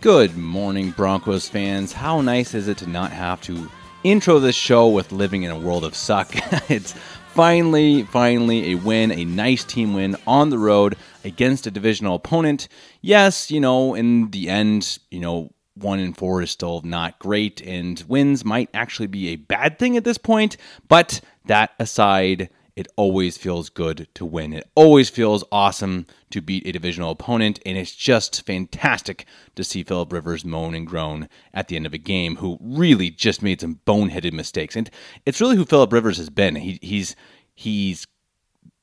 Good morning, Broncos fans. How nice is it to not have to intro this show with living in a world of suck? it's finally, finally a win, a nice team win on the road against a divisional opponent. Yes, you know, in the end, you know, one and four is still not great, and wins might actually be a bad thing at this point. But that aside, it always feels good to win. It always feels awesome to beat a divisional opponent, and it's just fantastic to see Philip Rivers moan and groan at the end of a game, who really just made some boneheaded mistakes. And it's really who Philip Rivers has been. He, he's he's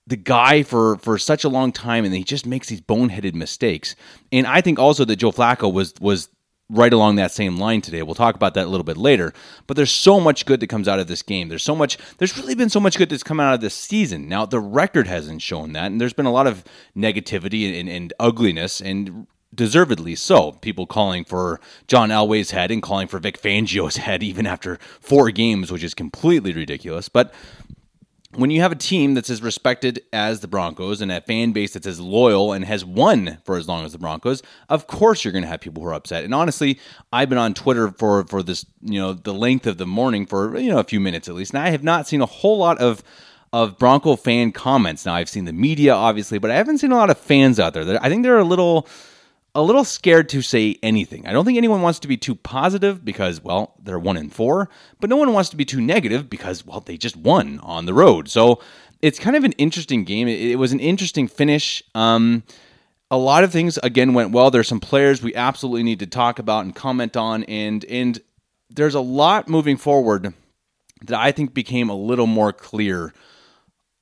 the guy for for such a long time, and he just makes these boneheaded mistakes. And I think also that Joe Flacco was was right along that same line today. We'll talk about that a little bit later. But there's so much good that comes out of this game. There's so much, there's really been so much good that's come out of this season. Now, the record hasn't shown that, and there's been a lot of negativity and, and ugliness, and deservedly so. People calling for John Elway's head and calling for Vic Fangio's head even after four games, which is completely ridiculous. But when you have a team that's as respected as the Broncos and a fan base that's as loyal and has won for as long as the Broncos, of course you're going to have people who are upset. And honestly, I've been on Twitter for for this, you know, the length of the morning for you know a few minutes at least, and I have not seen a whole lot of of Bronco fan comments. Now I've seen the media obviously, but I haven't seen a lot of fans out there. I think they're a little a little scared to say anything. I don't think anyone wants to be too positive because, well, they're one in four, but no one wants to be too negative because, well, they just won on the road. So it's kind of an interesting game. It, was an interesting finish. Um, a lot of things again went well. There's some players we absolutely need to talk about and comment on, and and there's a lot moving forward that I think became a little more clear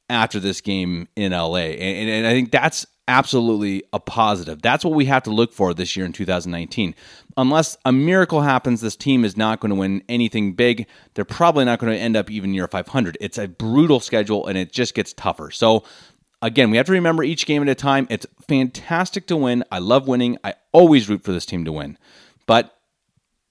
after this game in LA, and, and I think that's absolutely a positive. That's what we have to look for this year in 2019. Unless a miracle happens, this team is not going to win anything big. They're probably not going to end up even near 500. It's a brutal schedule and it just gets tougher. So, again, we have to remember each game at a time. It's fantastic to win. I love winning. I always root for this team to win. But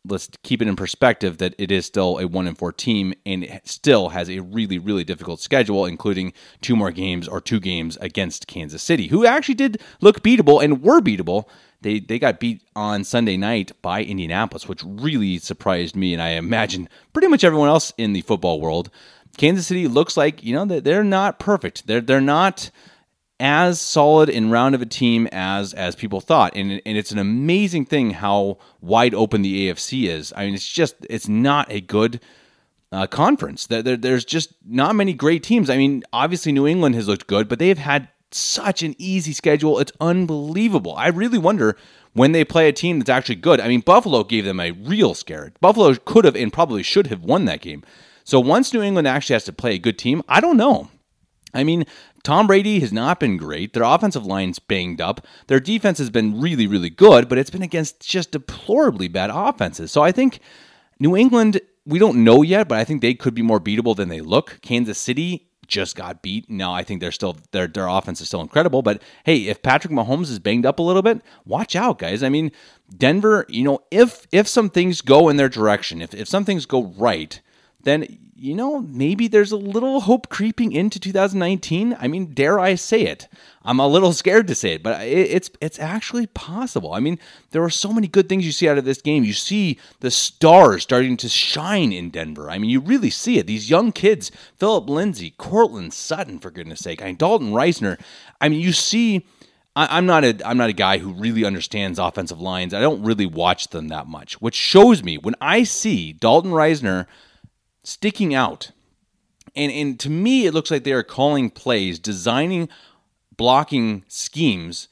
let's keep it in perspective that it is still a one in four team and it still has a really really difficult schedule including two more games or two games against kansas city who actually did look beatable and were beatable. They they got beat on sunday night by indianapolis which really surprised me and i imagine pretty much everyone else in the football world. Kansas city looks like you know they're not perfect. They're they're not as solid and round of a team as as people thought and, and it's an amazing thing how wide open the AFC is I mean it's just it's not a good uh, conference there, there, there's just not many great teams I mean obviously New England has looked good but they have had such an easy schedule it's unbelievable I really wonder when they play a team that's actually good. I mean, Buffalo gave them a real scare. Buffalo could have and probably should have won that game. So once New England actually has to play a good team, I don't know. I mean, Tom Brady has not been great. Their offensive line's banged up. Their defense has been really, really good, but it's been against just deplorably bad offenses. So I think New England, we don't know yet, but I think they could be more beatable than they look. Kansas City just got beat. Now I think they're still their their offense is still incredible, but hey, if Patrick Mahomes is banged up a little bit, watch out, guys. I mean, Denver, you know, if if some things go in their direction, if if some things go right, then you know, maybe there's a little hope creeping into 2019. I mean, dare I say it? I'm a little scared to say it, but it's it's actually possible. I mean, there are so many good things you see out of this game. You see the stars starting to shine in Denver. I mean, you really see it. These young kids, Philip Lindsay, Courtland Sutton, for goodness sake, I mean, Dalton Risner. I mean, you see. I, am not a I'm not a guy who really understands offensive lines. I don't really watch them that much, which shows me when I see Dalton Risner sticking out. And, and to me, it looks like they are calling plays, designing blocking schemes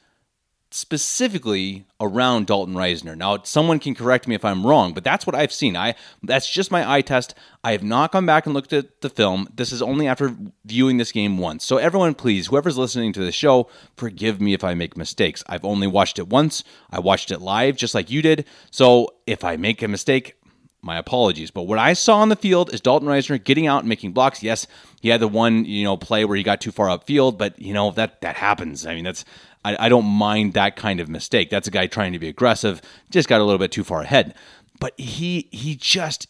specifically around Dalton Risner. Now, someone can correct me if I'm wrong, but that's what I've seen. I that's just my eye test. I have not gone back and looked at the film. This is only after viewing this game once. So everyone, please, whoever's listening to the show, forgive me if I make mistakes. I've only watched it once. I watched it live just like you did. So if I make a mistake, my apologies. But what I saw on the field is Dalton Risner getting out and making blocks. Yes, he had the one you know play where he got too far upfield, but you know that that happens. I mean, that's I, I don't mind that kind of mistake. That's a guy trying to be aggressive, just got a little bit too far ahead. But he he just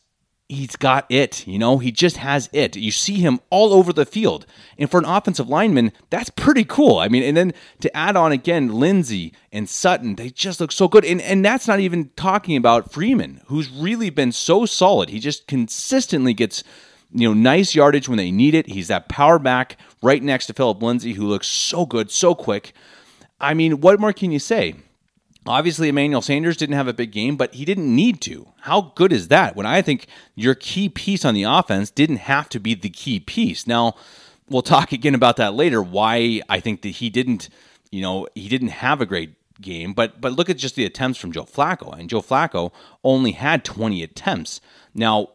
he's got it. You know, he just has it. You see him all over the field. And for an offensive lineman, that's pretty cool. I mean, and then to add on again, Lindsay and Sutton, they just look so good. And and that's not even talking about Freeman, who's really been so solid. He just consistently gets you know, nice yardage when they need it. He's that power back right next to Philip Lindsay, who looks so good, so quick. I mean, what more can you say? Obviously, Emmanuel Sanders didn't have a big game, but he didn't need to. How good is that? When I think your key piece on the offense didn't have to be the key piece. Now, we'll talk again about that later. Why I think that he didn't, you know, he didn't have a great game. But but look at just the attempts from Joe Flacco, and Joe Flacco only had 20 attempts. Now,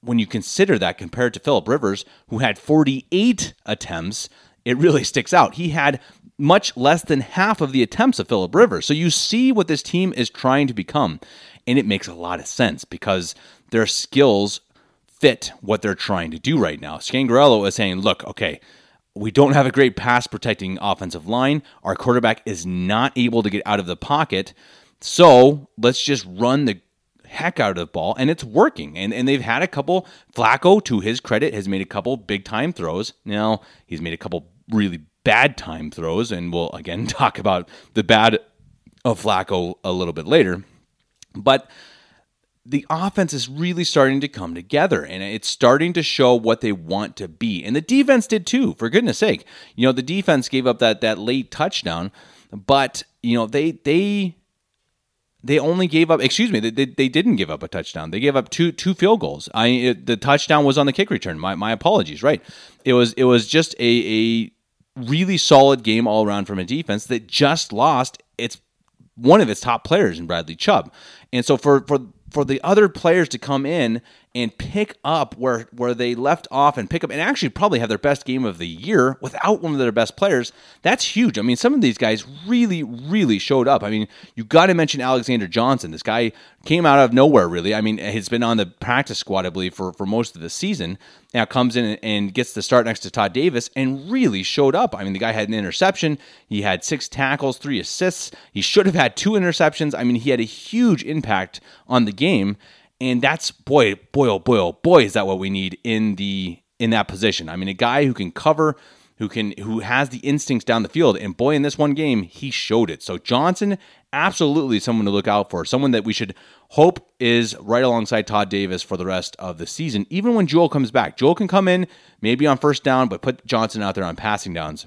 when you consider that compared to Philip Rivers, who had 48 attempts, it really sticks out. He had much less than half of the attempts of Philip Rivers. So you see what this team is trying to become. And it makes a lot of sense because their skills fit what they're trying to do right now. Scangarello is saying, look, okay, we don't have a great pass protecting offensive line. Our quarterback is not able to get out of the pocket. So let's just run the heck out of the ball, and it's working. And and they've had a couple. Flacco, to his credit, has made a couple big time throws. Now he's made a couple really bad time throws, and we'll again talk about the bad of Flacco a little bit later. But the offense is really starting to come together and it's starting to show what they want to be. And the defense did too, for goodness sake. You know, the defense gave up that that late touchdown, but you know, they they they only gave up excuse me they, they, they, didn't give up a touchdown they gave up two two field goals i it, the touchdown was on the kick return my, my apologies right it was it was just a, a really solid game all around from a defense that just lost its one of its top players in Bradley Chubb. And so for for for the other players to come in and pick up where where they left off and pick up and actually probably have their best game of the year without one of their best players. That's huge. I mean, some of these guys really really showed up. I mean, you got to mention Alexander Johnson. This guy came out of nowhere really. I mean, he's been on the practice squad I believe for for most of the season. Now comes in and gets the start next to Todd Davis and really showed up. I mean, the guy had an interception, he had 6 tackles, 3 assists. He should have had two interceptions. I mean, he had a huge impact on the game and that's boy, boy, oh boy, oh boy, is that what we need in the in that position. I mean, a guy who can cover, who can who has the instincts down the field, and boy, in this one game, he showed it. So Johnson, absolutely someone to look out for, someone that we should hope is right alongside Todd Davis for the rest of the season. Even when Jewell comes back, Jewell can come in maybe on first down, but put Johnson out there on passing downs.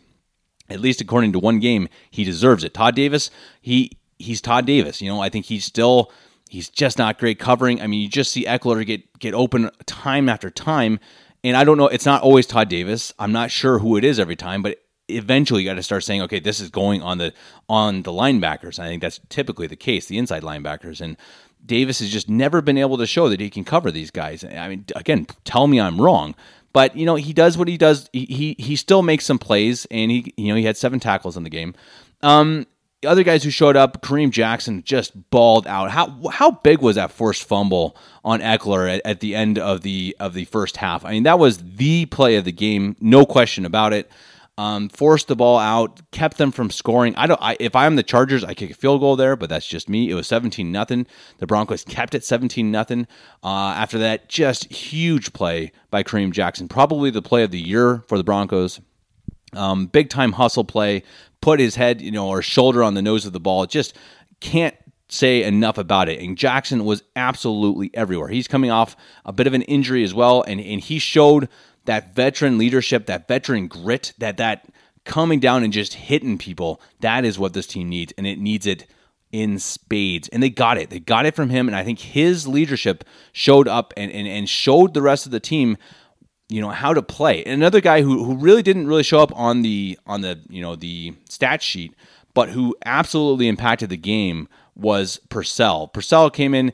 At least according to one game, he deserves it. Todd Davis, he he's Todd Davis. You know, I think he's still He's just not great covering. I mean, you just see Ekeler get get open time after time, and I don't know. It's not always Todd Davis. I'm not sure who it is every time, but eventually you got to start saying, okay, this is going on the on the linebackers. I think that's typically the case, the inside linebackers, and Davis has just never been able to show that he can cover these guys. I mean, again, tell me I'm wrong, but you know he does what he does. He he, he still makes some plays, and he you know he had seven tackles in the game. Um, the other guys who showed up, Kareem Jackson just balled out. How how big was that forced fumble on Ekeler at, at, the end of the of the first half? I mean, that was the play of the game, no question about it. Um, forced the ball out, kept them from scoring. I don't. I, if I'm the Chargers, I kick a field goal there, but that's just me. It was 17 nothing. The Broncos kept it 17 nothing. Uh, after that, just huge play by Kareem Jackson, probably the play of the year for the Broncos. Um, big time hustle play, put his head, you know, or shoulder on the nose of the ball. Just can't say enough about it. And Jackson was absolutely everywhere. He's coming off a bit of an injury as well, and, and he showed that veteran leadership, that veteran grit, that that coming down and just hitting people. That is what this team needs, and it needs it in spades. And they got it. They got it from him, and I think his leadership showed up and, and, and showed the rest of the team you know how to play. And another guy who, who really didn't really show up on the on the you know the stat sheet, but who absolutely impacted the game was Purcell. Purcell came in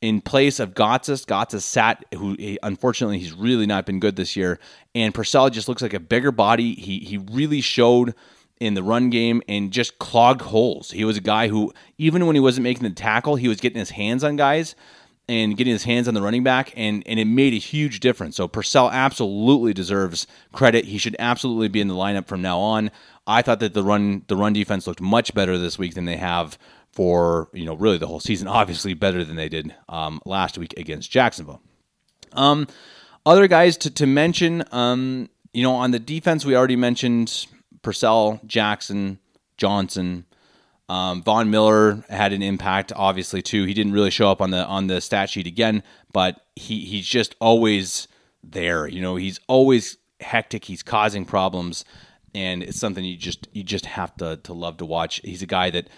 in place of Gotsis. Gotsis sat, who unfortunately he's really not been good this year, and Purcell just looks like a bigger body. He he really showed in the run game and just clogged holes. He was a guy who even when he wasn't making the tackle, he was getting his hands on guys and getting his hands on the running back, and, and it made a huge difference. So Purcell absolutely deserves credit. He should absolutely be in the lineup from now on. I thought that the run the run defense looked much better this week than they have for you know really the whole season. Obviously better than they did um, last week against Jacksonville. Um, other guys to to mention, um, you know, on the defense we already mentioned Purcell, Jackson, Johnson. Um, Von Miller had an impact, obviously too. He didn't really show up on the on the stat sheet again, but he he's just always there. You know, he's always hectic. He's causing problems, and it's something you just you just have to to love to watch. He's a guy that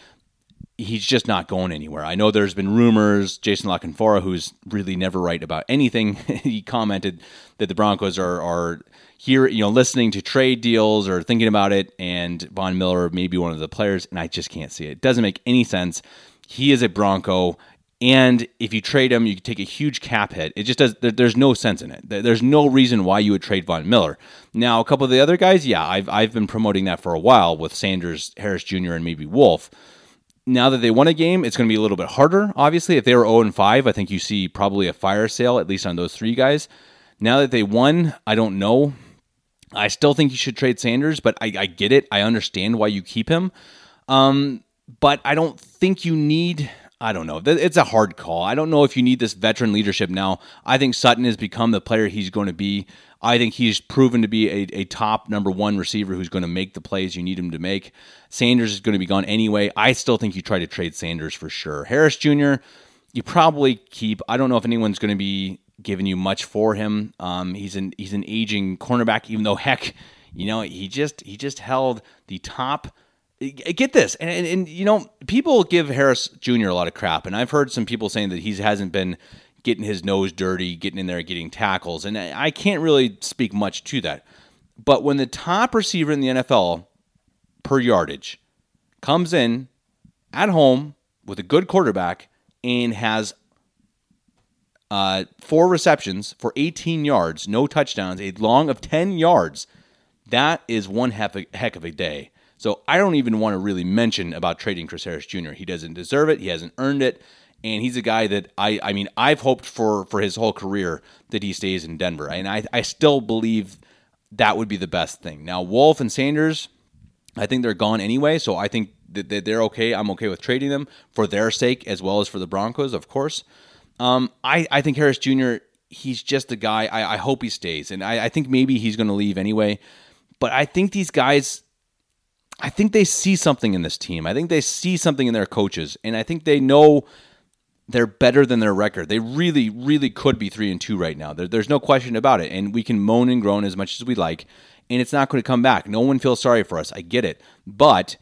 he's just not going anywhere. I know there's been rumors. Jason La Canfora, who's really never right about anything, he commented that the Broncos are are here, you know, listening to trade deals or thinking about it, and Von Miller may be one of the players, and I just can't see it. It doesn't make any sense. He is a Bronco, and if you trade him, you take a huge cap hit. It just does. There, there's no sense in it. There's no reason why you would trade Von Miller. Now, a couple of the other guys, yeah, I've I've been promoting that for a while with Sanders, Harris Jr., and maybe Wolfe. Now that they won a game, it's going to be a little bit harder. Obviously, if they were 0 and 5, I think you see probably a fire sale at least on those three guys. Now that they won, I don't know. I still think you should trade Sanders, but I, I get it. I understand why you keep him. Um, but I don't think you need. I don't know. It's a hard call. I don't know if you need this veteran leadership now. I think Sutton has become the player he's going to be. I think he's proven to be a, a top number one receiver who's going to make the plays you need him to make. Sanders is going to be gone anyway. I still think you try to trade Sanders for sure. Harris Jr., you probably keep. I don't know if anyone's going to be given you much for him. Um, he's an he's an aging cornerback, even though heck, you know he just he just held the top. Get this, and, and, and you know people give Harris Jr. a lot of crap, and I've heard some people saying that he hasn't been getting his nose dirty, getting in there, getting tackles, and I can't really speak much to that. But when the top receiver in the NFL per yardage comes in at home with a good quarterback and has uh, four receptions for 18 yards, no touchdowns, a long of 10 yards. That is one heck of a day. So I don't even want to really mention about trading Chris Harris Jr. He doesn't deserve it. He hasn't earned it. And he's a guy that I, I mean, I've hoped for for his whole career that he stays in Denver. And I, I still believe that would be the best thing. Now, Wolfe and Sanders, I think they're gone anyway. So I think that they're okay. I'm okay with trading them for their sake as well as for the Broncos, of course. Um, I, I think Harris Jr., he's just a guy. I, I hope he stays. And I, I think maybe he's going to leave anyway. But I think these guys, I think they see something in this team. I think they see something in their coaches. And I think they know they're better than their record. They really, really could be three and two right now. There, there's no question about it. And we can moan and groan as much as we like, and it's not going to come back. No one feels sorry for us. I get it, but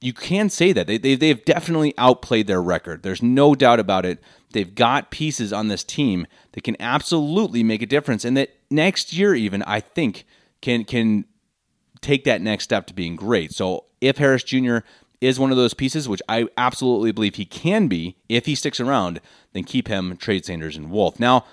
you can say that they, they they've definitely outplayed their record. There's no doubt about it. They've got pieces on this team that can absolutely make a difference, and that next year even I think can can take that next step to being great. So if Harris Jr. is one of those pieces, which I absolutely believe he can be if he sticks around, then keep him, trade Sanders and Wolfe. Now,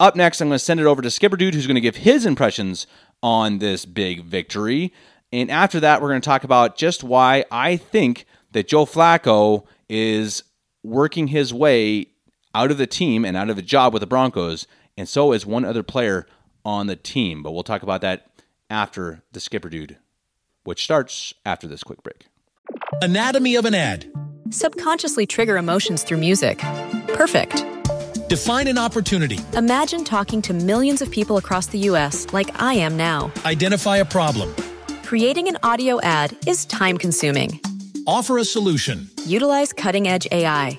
up next, I'm going to send it over to Skipper Dude, who's going to give his impressions on this big victory. And after that, we're going to talk about just why I think that Joe Flacco is working his way out of the team and out of a job with the Broncos, and so is one other player on the team. But we'll talk about that after the Skipper Dude, which starts after this quick break. Anatomy of an ad. Subconsciously trigger emotions through music. Perfect. Define an opportunity. Imagine talking to millions of people across the U.S. like I am now. Identify a problem. Creating an audio ad is time consuming. Offer a solution. Utilize cutting edge AI.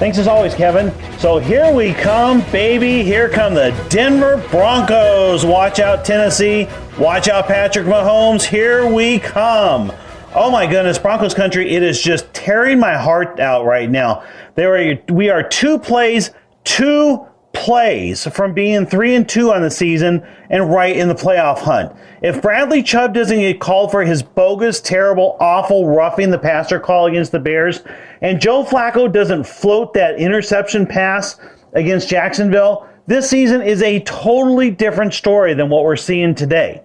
Thanks as always, Kevin. So here we come, baby. Here come the Denver Broncos. Watch out, Tennessee. Watch out, Patrick Mahomes. Here we come. Oh my goodness, Broncos country, it is just tearing my heart out right now. There are, we are two plays, two plays from being three and two on the season and right in the playoff hunt. If Bradley Chubb doesn't get called for his bogus, terrible, awful roughing the passer call against the Bears, and Joe Flacco doesn't float that interception pass against Jacksonville, this season is a totally different story than what we're seeing today.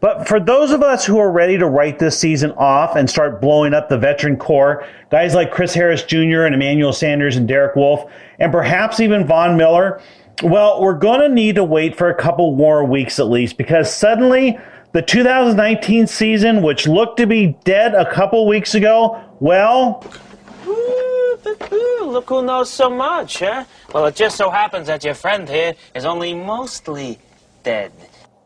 But for those of us who are ready to write this season off and start blowing up the veteran core, guys like Chris Harris Jr. and Emmanuel Sanders and Derek Wolfe, and perhaps even Von Miller, well, we're going to need to wait for a couple more weeks at least because suddenly the 2019 season, which looked to be dead a couple weeks ago, well, Look who knows so much, huh? Well, it just so happens that your friend here is only mostly dead.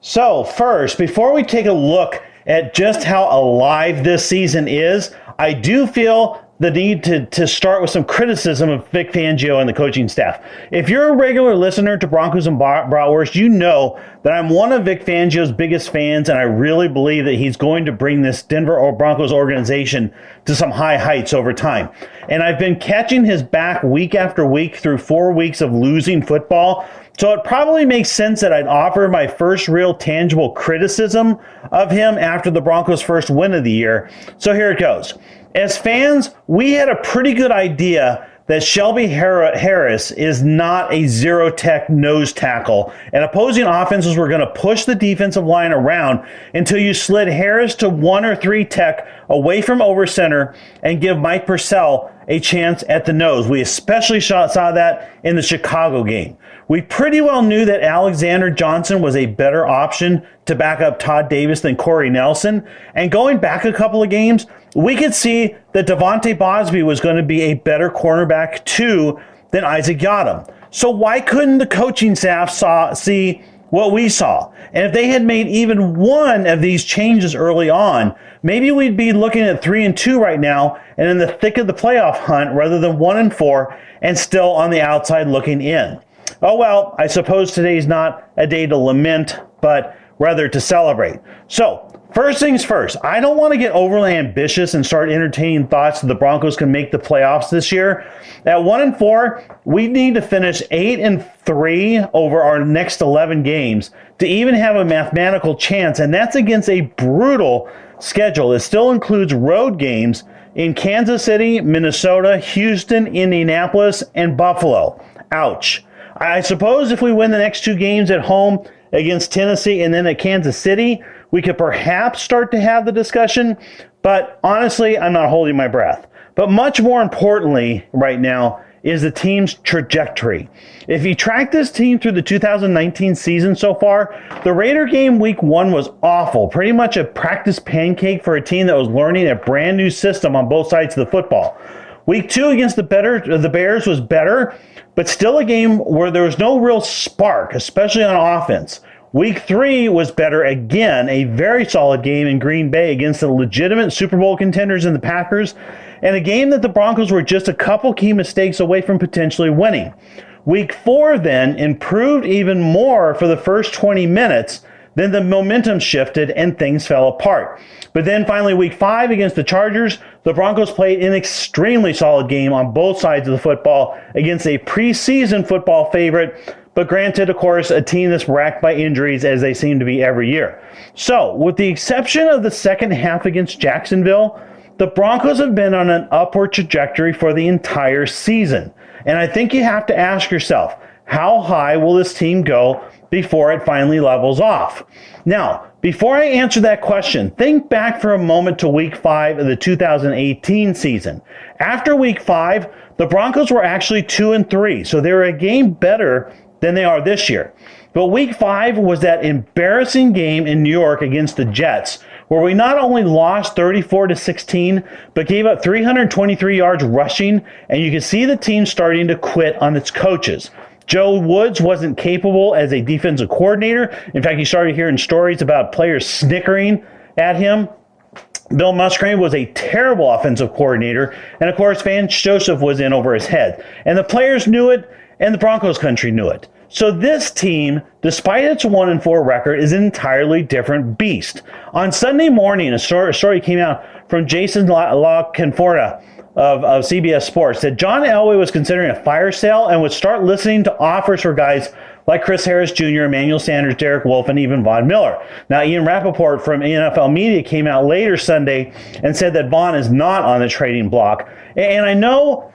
So, first, before we take a look at just how alive this season is, I do feel the need to, to start with some criticism of Vic Fangio and the coaching staff. If you're a regular listener to Broncos and Bratwurst, you know that I'm one of Vic Fangio's biggest fans, and I really believe that he's going to bring this Denver or Broncos organization to some high heights over time. And I've been catching his back week after week through four weeks of losing football. So it probably makes sense that I'd offer my first real tangible criticism of him after the Broncos' first win of the year. So here it goes. As fans, we had a pretty good idea that Shelby Harris is not a zero tech nose tackle, and opposing offenses were going to push the defensive line around until you slid Harris to one or three tech away from over center and give Mike Purcell a chance at the nose. We especially saw that in the Chicago game. We pretty well knew that Alexander Johnson was a better option to back up Todd Davis than Corey Nelson. And going back a couple of games, we could see that De'Vante Bosby was going to be a better cornerback too than Isaac Yiadom. So why couldn't the coaching staff saw, see what we saw? And if they had made even one of these changes early on, maybe we'd be looking at three and two right now and in the thick of the playoff hunt rather than one and four and still on the outside looking in. Oh well, I suppose today's not a day to lament, but rather to celebrate. So, first things first, I don't want to get overly ambitious and start entertaining thoughts that the Broncos can make the playoffs this year. At 1 and 4, we need to finish 8 and 3 over our next 11 games to even have a mathematical chance, and that's against a brutal schedule. It still includes road games in Kansas City, Minnesota, Houston, Indianapolis, and Buffalo. Ouch. I suppose if we win the next two games at home against Tennessee and then at Kansas City, we could perhaps start to have the discussion. But honestly, I'm not holding my breath. But much more importantly, right now, is the team's trajectory. If you track this team through the 2019 season so far, the Raider game week one was awful. Pretty much a practice pancake for a team that was learning a brand new system on both sides of the football. Week two against the better the Bears was better, but still a game where there was no real spark, especially on offense. Week three was better again, a very solid game in Green Bay against the legitimate Super Bowl contenders in the Packers, and a game that the Broncos were just a couple key mistakes away from potentially winning. Week four then improved even more for the first 20 minutes. Then the momentum shifted and things fell apart. But then finally, week five against the Chargers, the Broncos played an extremely solid game on both sides of the football against a preseason football favorite. But granted, of course, a team that's racked by injuries as they seem to be every year. So, with the exception of the second half against Jacksonville, the Broncos have been on an upward trajectory for the entire season. And I think you have to ask yourself, how high will this team go before it finally levels off? Now, before I answer that question, think back for a moment to week five of the 2018 season. After week five, the Broncos were actually two and three, so they were a game better than they are this year. But week five was that embarrassing game in New York against the Jets where we not only lost 34 to 16, but gave up 323 yards rushing, and you can see the team starting to quit on its coaches. Joe Woods wasn't capable as a defensive coordinator. In fact, you started hearing stories about players snickering at him. Bill Musgrave was a terrible offensive coordinator, and of course, Vance Joseph was in over his head. And the players knew it, and the Broncos country knew it. So this team, despite its one and four record, is an entirely different beast. On Sunday morning, a story, came out from Jason La, La Canfora of, of CBS Sports that John Elway was considering a fire sale and would start listening to offers for guys like Chris Harris Jr., Emmanuel Sanders, Derek Wolfe, and even Von Miller. Now, Ian Rapoport from NFL Media came out later Sunday and said that Von is not on the trading block. And I know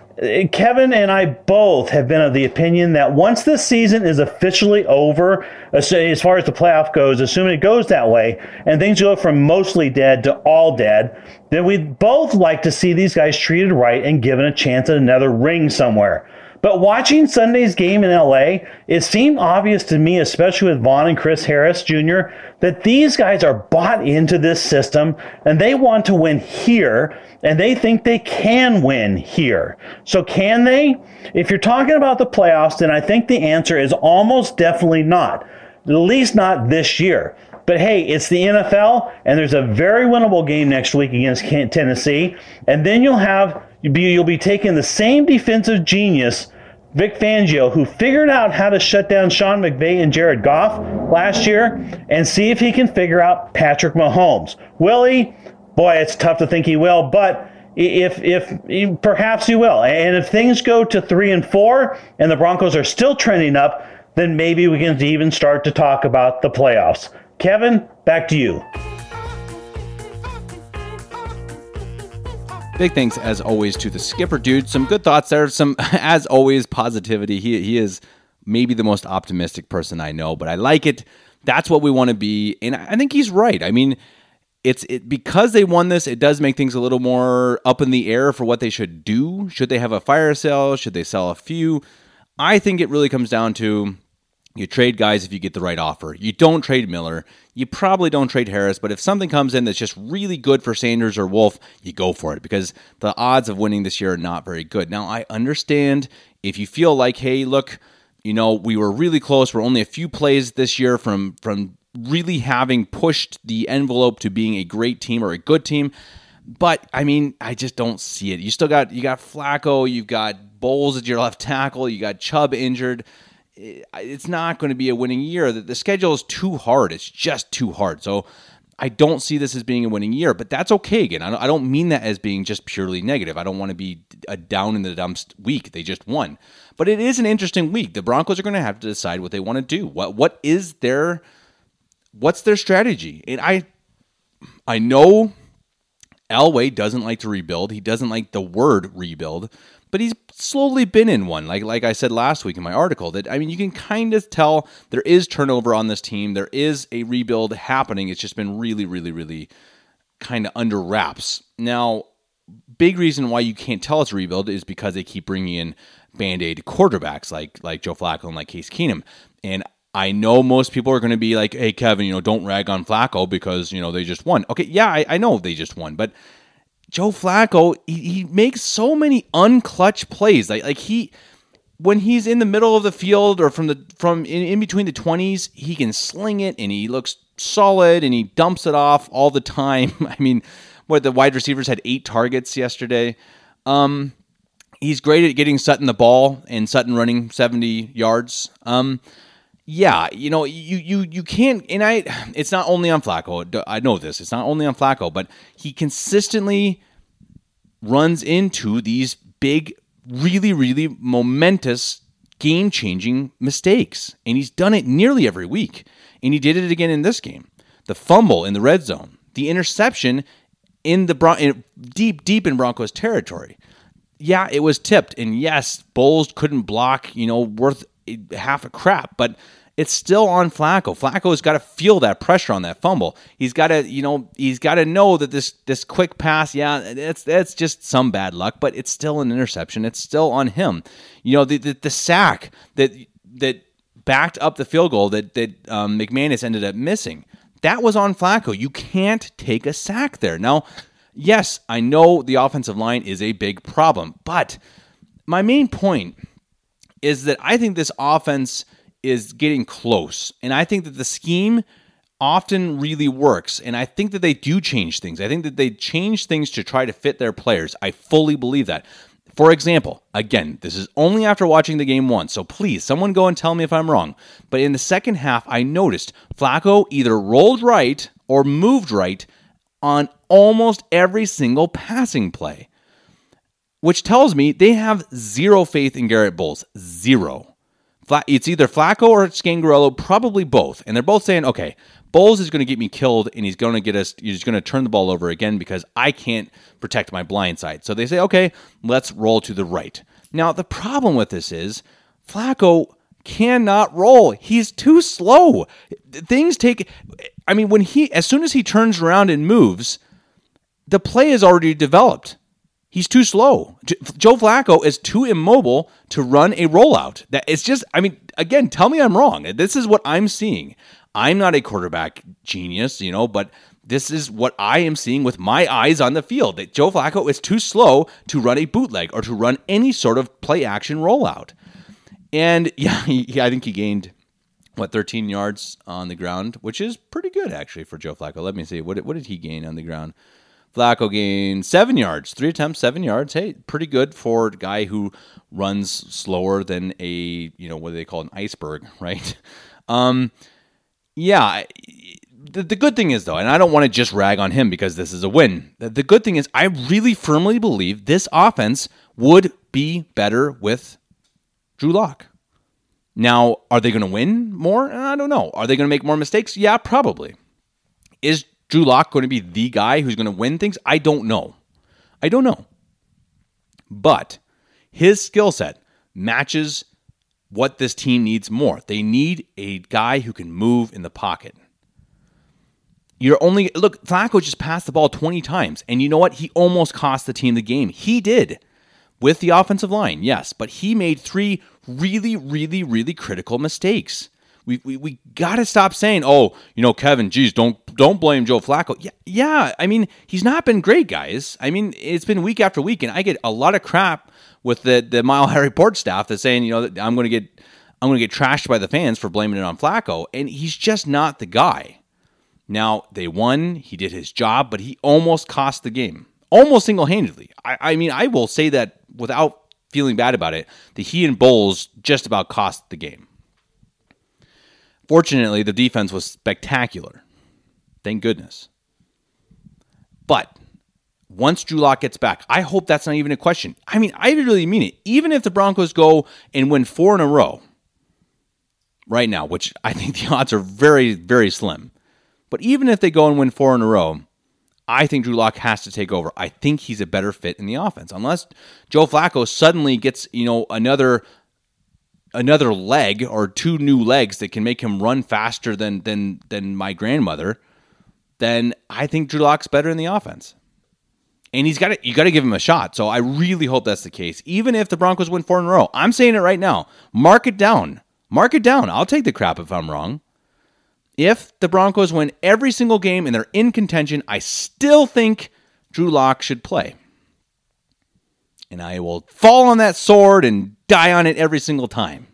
Kevin and I both have been of the opinion that once this season is officially over, as far as the playoff goes, assuming it goes that way, and things go from mostly dead to all dead, then we'd both like to see these guys treated right and given a chance at another ring somewhere. But watching Sunday's game in LA, it seemed obvious to me, especially with Von and Chris Harris Jr., that these guys are bought into this system and they want to win here and they think they can win here. So, can they? If you're talking about the playoffs, then I think the answer is almost definitely not, at least not this year. But hey, it's the NFL, and there's a very winnable game next week against Tennessee, and then you'll have You'll be, taking the same defensive genius, Vic Fangio, who figured out how to shut down Sean McVay and Jared Goff last year, and see if he can figure out Patrick Mahomes. Will he? Boy, it's tough to think he will, but if if perhaps he will. And if things go to three and four, and the Broncos are still trending up, then maybe we can even start to talk about the playoffs. Kevin, back to you. Big thanks as always to the skipper dude. Some good thoughts there. Some as always positivity. He he is maybe the most optimistic person I know, but I like it. That's what we want to be, and I think he's right. I mean, it's it because they won this. It does make things a little more up in the air for what they should do. Should they have a fire sale? Should they sell a few? I think it really comes down to you trade guys if you get the right offer. You don't trade Miller. You probably don't trade Harris, but if something comes in that's just really good for Sanders or Wolfe, you go for it because the odds of winning this year are not very good. Now, I understand if you feel like, hey, look, you know, we were really close. We're only a few plays this year from from really having pushed the envelope to being a great team or a good team. But I mean, I just don't see it. You still got you got Flacco, you've got Bolles at your left tackle, you got Chubb injured it's not going to be a winning year. The, schedule is too hard. It's just too hard. So I don't see this as being a winning year, but that's okay. Again, I don't mean that as being just purely negative. I don't want to be a down in the dumps week. They just won, but it is an interesting week. The Broncos are going to have to decide what they want to do. What what is their what's their strategy? And I I know Elway doesn't like to rebuild. He doesn't like the word rebuild, but he's slowly been in one. Like like I said last week in my article, that I mean, you can kind of tell there is turnover on this team. There is a rebuild happening. It's just been really, really, really kind of under wraps. Now, big reason why you can't tell it's a rebuild is because they keep bringing in band aid quarterbacks like like Joe Flacco and like Case Keenum, and I know most people are going to be like, "Hey, Kevin, you know, don't rag on Flacco because you know they just won." Okay, yeah, I, I know they just won, but Joe Flacco, he, he makes so many unclutch plays. Like like he when he's in the middle of the field or from the from in, in between the 20s, he can sling it and he looks solid and he dumps it off all the time. I mean, what the wide receivers had 8 targets yesterday. Um he's great at getting Sutton the ball and Sutton running 70 yards. Um yeah, you know, you you you can't, and I. It's not only on Flacco. I know this. It's not only on Flacco, but he consistently runs into these big, really, really momentous, game-changing mistakes, and he's done it nearly every week. And he did it again in this game. The fumble in the red zone, the interception in the Bron- deep, deep in Broncos territory. Yeah, it was tipped, and yes, Bolles couldn't block. You know, worth eh, half a crap, but it's still on Flacco. Flacco's got to feel that pressure on that fumble. He's got to, you know, he's got to know that this this quick pass, yeah, it's that's just some bad luck, but it's still an interception. It's still on him. You know, the the, the sack that that backed up the field goal that that um, McManus ended up missing. That was on Flacco. You can't take a sack there. Now, yes, I know the offensive line is a big problem, but my main point is that I think this offense is getting close. And I think that the scheme often really works. And I think that they do change things. I think that they change things to try to fit their players. I fully believe that. For example, again, this is only after watching the game once, so please, someone go and tell me if I'm wrong. But in the second half, I noticed Flacco either rolled right or moved right on almost every single passing play, which tells me they have zero faith in Garrett Bolles. Zero it's either Flacco or Scangarello, probably both. And they're both saying, okay, Bolles is going to get me killed and he's going to get us, he's going to turn the ball over again because I can't protect my blind side. So they say, okay, let's roll to the right. Now, the problem with this is Flacco cannot roll. He's too slow. Things take, I mean, when he, as soon as he turns around and moves, the play is already developed. He's too slow. Joe Flacco is too immobile to run a rollout. That it's just I mean again, tell me I'm wrong. This is what I'm seeing. I'm not a quarterback genius, you know, but this is what I am seeing with my eyes on the field. That Joe Flacco is too slow to run a bootleg or to run any sort of play action rollout. And yeah, he, I think he gained what 13 yards on the ground, which is pretty good actually for Joe Flacco. Let me see. What what did he gain on the ground? Flacco gained seven yards, three attempts, seven yards. Hey, pretty good for a guy who runs slower than a you know what do they call an iceberg, right? Um, yeah. The, the good thing is though, and I don't want to just rag on him because this is a win. The, the good thing is, I really firmly believe this offense would be better with Drew Lock. Now, are they going to win more? I don't know. Are they going to make more mistakes? Yeah, probably. Is Drew Lock going to be the guy who's going to win things? I don't know. I don't know. But his skill set matches what this team needs more. They need a guy who can move in the pocket. You're only look, Flacco just passed the ball 20 times, and you know what? He almost cost the team the game. He did with the offensive line, yes, but he made three really, really, really critical mistakes. We, we, we got to stop saying, oh, you know, Kevin, geez, don't don't blame Joe Flacco. Yeah, yeah. I mean, he's not been great, guys. I mean, it's been week after week, and I get a lot of crap with the the Mile High Report staff that's saying, you know, I'm going to get I'm going to get trashed by the fans for blaming it on Flacco, and he's just not the guy. Now they won. He did his job, but he almost cost the game, almost single handedly. I, I mean, I will say that without feeling bad about it, that he and Bolles just about cost the game. Fortunately, the defense was spectacular. Thank goodness. But once Drew Lock gets back, I hope that's not even a question. I mean, I really mean it. Even if the Broncos go and win four in a row right now, which I think the odds are very, very slim, but even if they go and win four in a row, I think Drew Lock has to take over. I think he's a better fit in the offense. Unless Joe Flacco suddenly gets, you know, another another leg or two new legs that can make him run faster than than than my grandmother, then I think Drew Lock's better in the offense. And he's got to you got to give him a shot. So I really hope that's the case. Even if the Broncos win four in a row, I'm saying it right now. Mark it down. Mark it down. I'll take the crap if I'm wrong. If the Broncos win every single game and they're in contention, I still think Drew Lock should play. And I will fall on that sword and die on it every single time.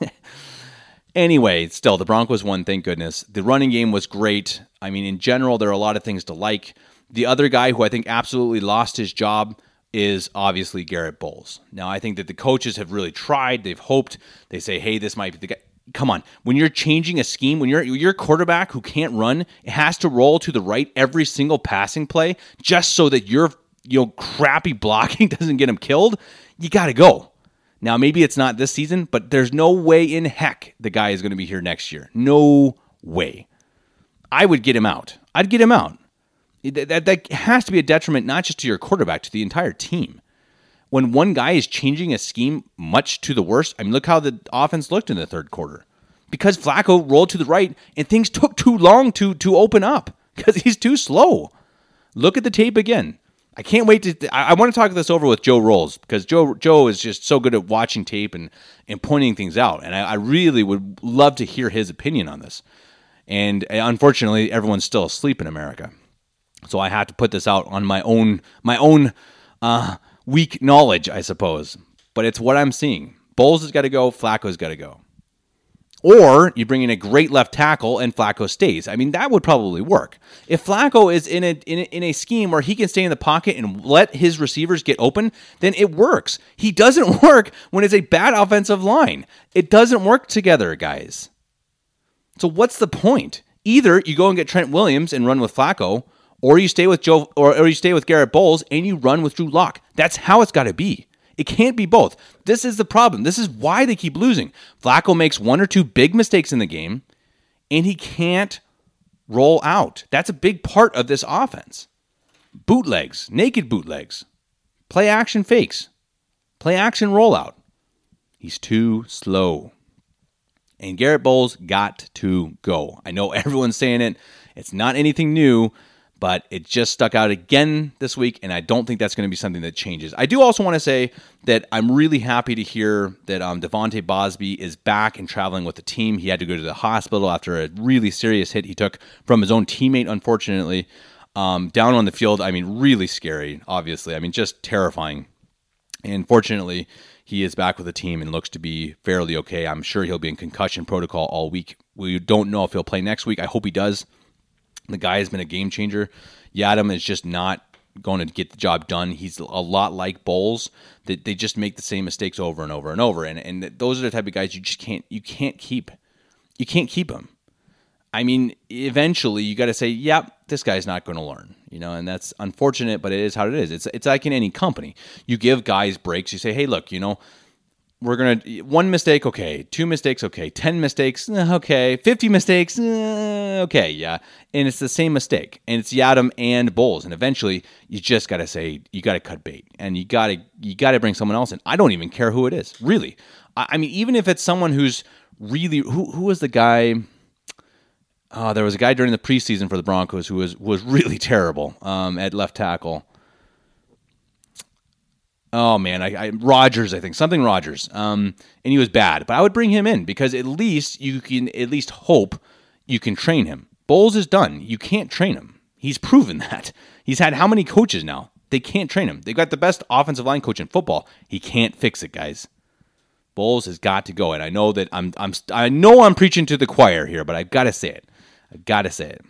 anyway, still, the Broncos won, thank goodness. The running game was great. I mean, in general, there are a lot of things to like. The other guy who I think absolutely lost his job is obviously Garett Bolles. Now, I think that the coaches have really tried. They've hoped. They say, hey, this might be the guy. Come on, when you're changing a scheme, when you're you're a quarterback who can't run, it has to roll to the right every single passing play just so that your you know crappy blocking doesn't get him killed. You got to go. Now, maybe it's not this season, but there's no way in heck the guy is going to be here next year. No way. I would get him out. I'd get him out. That, that has to be a detriment not just to your quarterback, to the entire team. When one guy is changing a scheme much to the worst, I mean, look how the offense looked in the third quarter. Because Flacco rolled to the right and things took too long to, to open up because he's too slow. Look at the tape again. I can't wait to. I, I want to talk this over with Joe Rowles because Joe Joe is just so good at watching tape and and pointing things out, and I, I really would love to hear his opinion on this. And uh, unfortunately, everyone's still asleep in America, so I have to put this out on my own my own uh, weak knowledge, I suppose. But it's what I'm seeing. Bolles has got to go. Flacco's got to go. Or you bring in a great left tackle and Flacco stays. I mean, that would probably work. If Flacco is in a, in a, in a scheme where he can stay in the pocket and let his receivers get open, then it works. He doesn't work when it's a bad offensive line. It doesn't work together, guys. So what's the point? Either you go and get Trent Williams and run with Flacco, or you stay with Joe, or, or you stay with Garett Bolles and you run with Drew Lock. That's how it's got to be. It can't be both. This is the problem. This is why they keep losing. Flacco makes one or two big mistakes in the game, and he can't roll out. That's a big part of this offense. Bootlegs, naked bootlegs, play action fakes, play action rollout. He's too slow. And Garett Bolles got to go. I know everyone's saying it. It's not anything new, but it just stuck out again this week, and I don't think that's going to be something that changes. I do also want to say that I'm really happy to hear that um, De'Vante Bausby is back and traveling with the team. He had to go to the hospital after a really serious hit he took from his own teammate, unfortunately. Um, down on the field, I mean, really scary, obviously. I mean, just terrifying. And fortunately, he is back with the team and looks to be fairly okay. I'm sure he'll be in concussion protocol all week. We don't know if he'll play next week. I hope he does. The guy has been a game changer. Yiadom is just not going to get the job done. He's a lot like Bolles that they just make the same mistakes over and over and over. And and those are the type of guys you just can't you can't keep. You can't keep them. I mean, eventually you got to say, "Yep, this guy's not going to learn." You know, and that's unfortunate, but it is how it is. It's it's like in any company. You give guys breaks. You say, "Hey, look, you know, we're gonna one mistake okay. Two mistakes okay. 10 mistakes eh, okay. 50 mistakes eh, okay yeah. And it's the same mistake. And it's Yiadom and Bolles and eventually you just gotta say you gotta cut bait. And you gotta you gotta bring someone else in. I don't even care who it is really. I, I mean even if it's someone who's really who who was the guy Oh, there was a guy during the preseason for the Broncos who was was really terrible um, at left tackle. Oh man, I, I Rogers, I think something Rogers, um, and he was bad. But I would bring him in because at least you can at least hope you can train him. Bolles is done. You can't train him. He's proven that. He's had how many coaches now? They can't train him. They've got the best offensive line coach in football. He can't fix it, guys. Bolles has got to go, and I know that I'm I'm I know I'm preaching to the choir here, but I've got to say it. I've got to say it.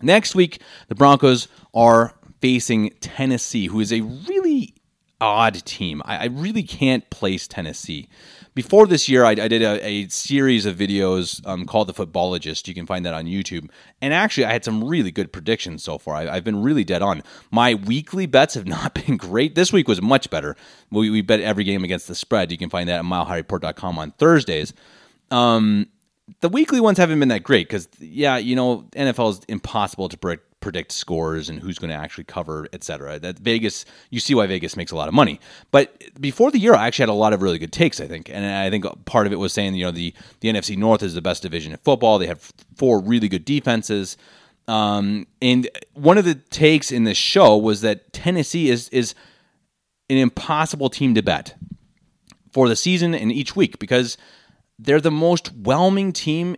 Next week, the Broncos are facing Tennessee, who is a really odd team. I, I really can't place Tennessee. Before this year, I, I did a, a, series of videos um, called The Footballogist. You can find that on YouTube. And actually, I had some really good predictions so far. I, have been really dead on. My weekly bets have not been great. This week was much better. We, we bet every game against the spread. You can find that at milehighreport.com on Thursdays. Um, the weekly ones haven't been that great because yeah, you know, NFL is impossible to predict predict scores and who's going to actually cover, etc. That Vegas, you see why Vegas makes a lot of money. But before the year, I actually had a lot of really good takes. I think, and I think part of it was saying you know the the NFC North is the best division in football. They have four really good defenses. Um, and one of the takes in this show was that Tennessee is is an impossible team to bet for the season and each week because they're the most whelming team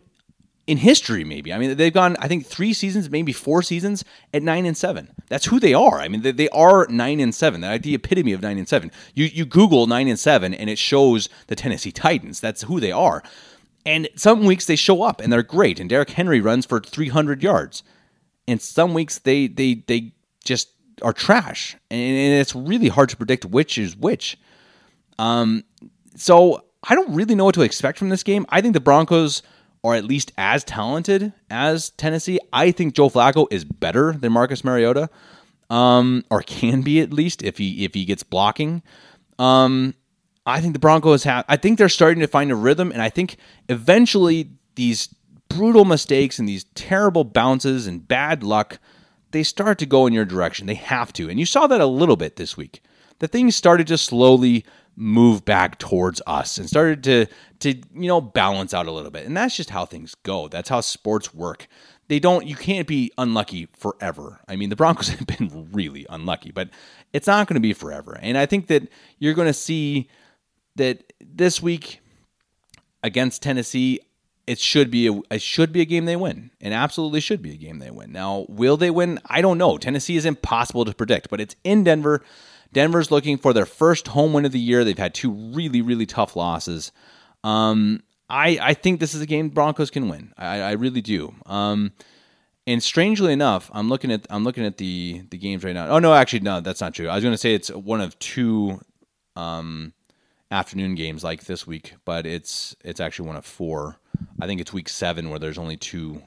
in history, maybe. I mean, they've gone, I think, three seasons, maybe four seasons at nine and seven. That's who they are. I mean, they, they are nine and seven. They're like the epitome of nine and seven. You you Google nine and seven, and it shows the Tennessee Titans. That's who they are. And some weeks they show up and they're great. And Derrick Henry runs for 300 yards. And some weeks they they they just are trash, and, and it's really hard to predict which is which. Um, so I don't really know what to expect from this game. I think the Broncos are at least as talented as Tennessee. I think Joe Flacco is better than Marcus Mariota, um, or can be at least if he if he gets blocking. Um, I think the Broncos have. I think they're starting to find a rhythm, and I think eventually these brutal mistakes and these terrible bounces and bad luck they start to go in your direction. They have to, and you saw that a little bit this week. The things started to slowly move back towards us and started to to you know balance out a little bit. And that's just how things go. That's how sports work. They don't you can't be unlucky forever. I mean, the Broncos have been really unlucky, but it's not going to be forever. And I think that you're going to see that this week against Tennessee it should be a it should be a game they win. and absolutely should be a game they win. Now, will they win? I don't know. Tennessee is impossible to predict, but it's in Denver. Denver's looking for their first home win of the year. They've had two really, really tough losses. Um, I, I think this is a game Broncos can win. I, I really do. Um, and strangely enough, I'm looking at I'm looking at the the games right now. Oh no, actually no, that's not true. I was going to say it's one of two um, afternoon games like this week, but it's it's actually one of four. I think it's week seven where there's only two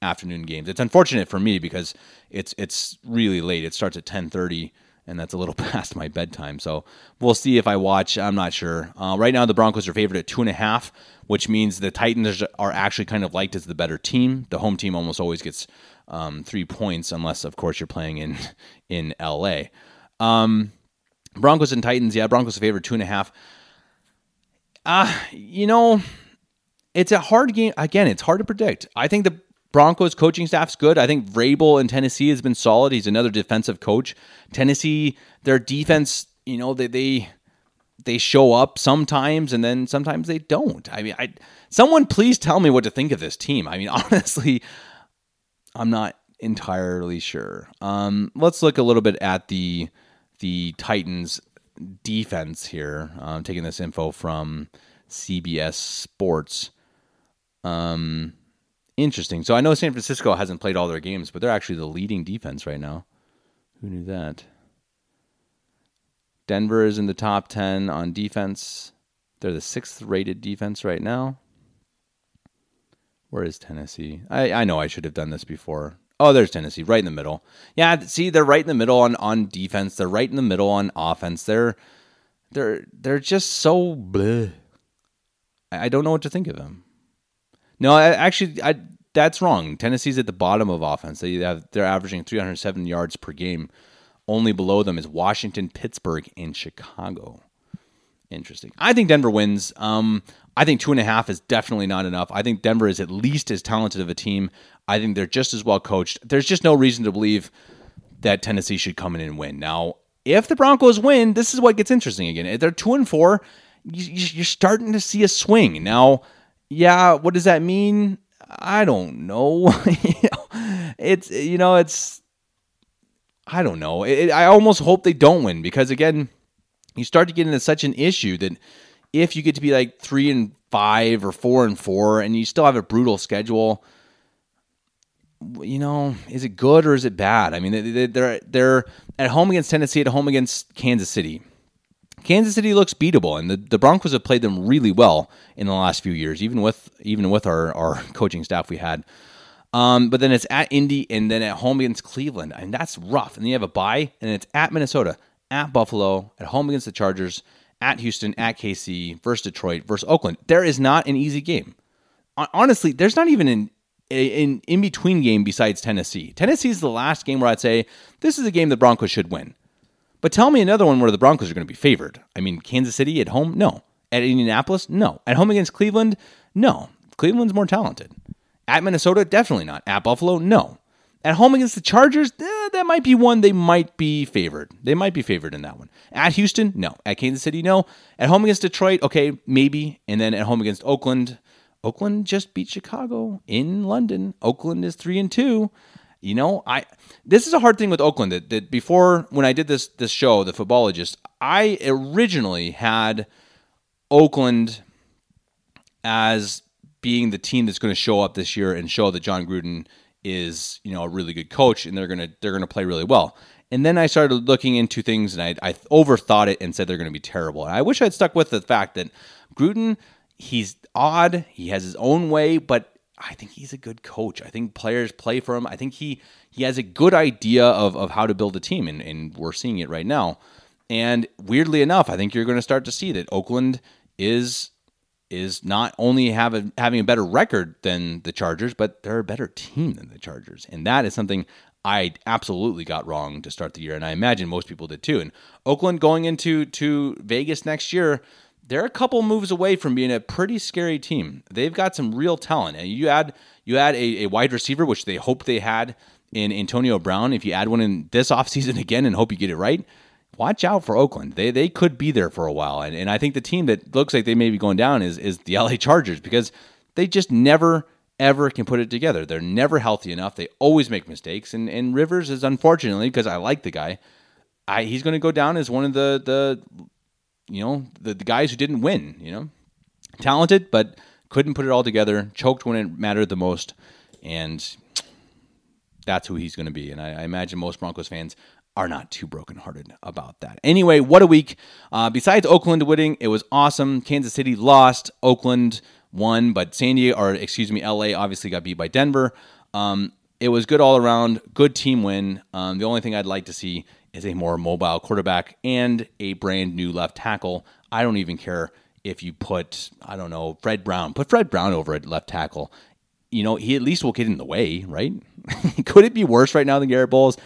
afternoon games. It's unfortunate for me because it's it's really late. It starts at 10:30 and that's a little past my bedtime. So we'll see if I watch. I'm not sure. Uh, right now, the Broncos are favored at two and a half, which means the Titans are actually kind of liked as the better team. The home team almost always gets um, three points, unless of course you're playing in in LA. Um, Broncos and Titans, yeah, Broncos are favored two and a half. Uh, you know, it's a hard game. Again, it's hard to predict. I think the Broncos coaching staff's good. I think Vrabel in Tennessee has been solid. He's another defensive coach. Tennessee, their defense, you know, they they they show up sometimes and then sometimes they don't. I mean, I someone please tell me what to think of this team. I mean, honestly, I'm not entirely sure. Um, let's look a little bit at the the Titans defense here. I'm taking this info from CBS Sports. Um, Interesting. So I know San Francisco hasn't played all their games, but they're actually the leading defense right now. Who knew that? Denver is in the top 10 on defense. They're the sixth rated defense right now. Where is Tennessee? I, I know I should have done this before. Oh, there's Tennessee, right in the middle. Yeah, see, they're right in the middle on, on defense. They're right in the middle on offense. They're they're they're just so bleh. I don't know what to think of them. No, I, actually, I, that's wrong. Tennessee's at the bottom of offense. They have they're averaging 307 yards per game. Only below them is Washington, Pittsburgh, and Chicago. Interesting. I think Denver wins. Um, I think two and a half is definitely not enough. I think Denver is at least as talented of a team. I think they're just as well coached. There's just no reason to believe that Tennessee should come in and win. Now, if the Broncos win, this is what gets interesting again. If they're two and four, you're starting to see a swing. Now, yeah, what does that mean? I don't know. it's you know, it's I don't know. It, I almost hope they don't win because again, you start to get into such an issue that if you get to be like three and five or four and four, and you still have a brutal schedule, you know, is it good or is it bad? I mean, they're they're at home against Tennessee, at home against Kansas City. Kansas City looks beatable, and the, the Broncos have played them really well in the last few years, even with even with our, our coaching staff we had. Um, but then it's at Indy and then at home against Cleveland, and that's rough. And then you have a bye, and it's at Minnesota, at Buffalo, at home against the Chargers, at Houston, at KC, versus Detroit, versus Oakland. There is not an easy game. honestly, there's not even an an in between game besides Tennessee. Tennessee is the last game where I'd say this is a game the Broncos should win. But tell me another one where the Broncos are going to be favored. I mean, Kansas City at home, no. At Indianapolis, no. At home against Cleveland, no. Cleveland's more talented. At Minnesota, definitely not. At Buffalo, no. At home against the Chargers, eh, that might be one they might be favored. They might be favored in that one. At Houston, no. At Kansas City, no. At home against Detroit, okay, maybe. And then at home against Oakland, Oakland just beat Chicago in London. Oakland is three and two. You know, I this is a hard thing with Oakland that, that before when I did this this show, the footballologist, I originally had Oakland as being the team that's going to show up this year and show that Jon Gruden is, you know, a really good coach and they're going to they're to play really well. And then I started looking into things and I, I overthought it and said they're going to be terrible. And I wish I'd stuck with the fact that Gruden, he's odd, he has his own way, but I think he's a good coach. I think players play for him. I think he he has a good idea of, of how to build a team, and, and we're seeing it right now. And weirdly enough, I think you're going to start to see that Oakland is is not only have a, having a better record than the Chargers, but they're a better team than the Chargers, and that is something I absolutely got wrong to start the year, and I imagine most people did too. And Oakland going into to Vegas next year, they're a couple moves away from being a pretty scary team. They've got some real talent. And you add you add a, a wide receiver, which they hope they had in Antonio Brown. If you add one in this offseason again and hope you get it right, watch out for Oakland. They they could be there for a while. And, and I think the team that looks like they may be going down is is the LA Chargers because they just never ever can put it together. They're never healthy enough. They always make mistakes. And and Rivers is unfortunately because I like the guy. I, he's going to go down as one of the the you know, the, the guys who didn't win, you know, talented, but couldn't put it all together, choked when it mattered the most. And that's who he's going to be. And I, I, imagine most Broncos fans are not too brokenhearted about that. Anyway, what a week. Uh, besides Oakland winning, it was awesome. Kansas City lost, Oakland won, but San Diego, or excuse me, LA obviously got beat by Denver. Um, it was good all around, good team win. Um, the only thing I'd like to see is a more mobile quarterback and a brand new left tackle. I don't even care if you put, I don't know, Fred Brown. Put Fred Brown over at left tackle. You know, he at least will get in the way, right? Could it be worse right now than Garett Bolles?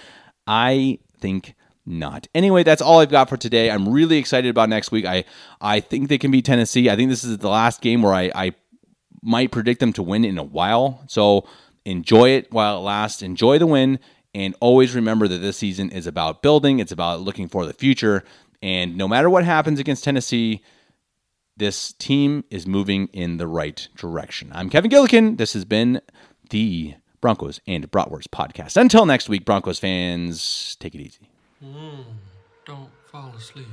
I think not. Anyway, that's all I've got for today. I'm really excited about next week. I I think they can beat Tennessee. I think this is the last game where I, I might predict them to win in a while. So enjoy it while it lasts. Enjoy the win. And always remember that this season is about building, it's about looking for the future. And no matter what happens against Tennessee, this team is moving in the right direction. I'm Kevin Gillikin. This has been the Broncos and Bratwurst podcast. Until next week, Broncos fans, take it easy. Mm, don't fall asleep.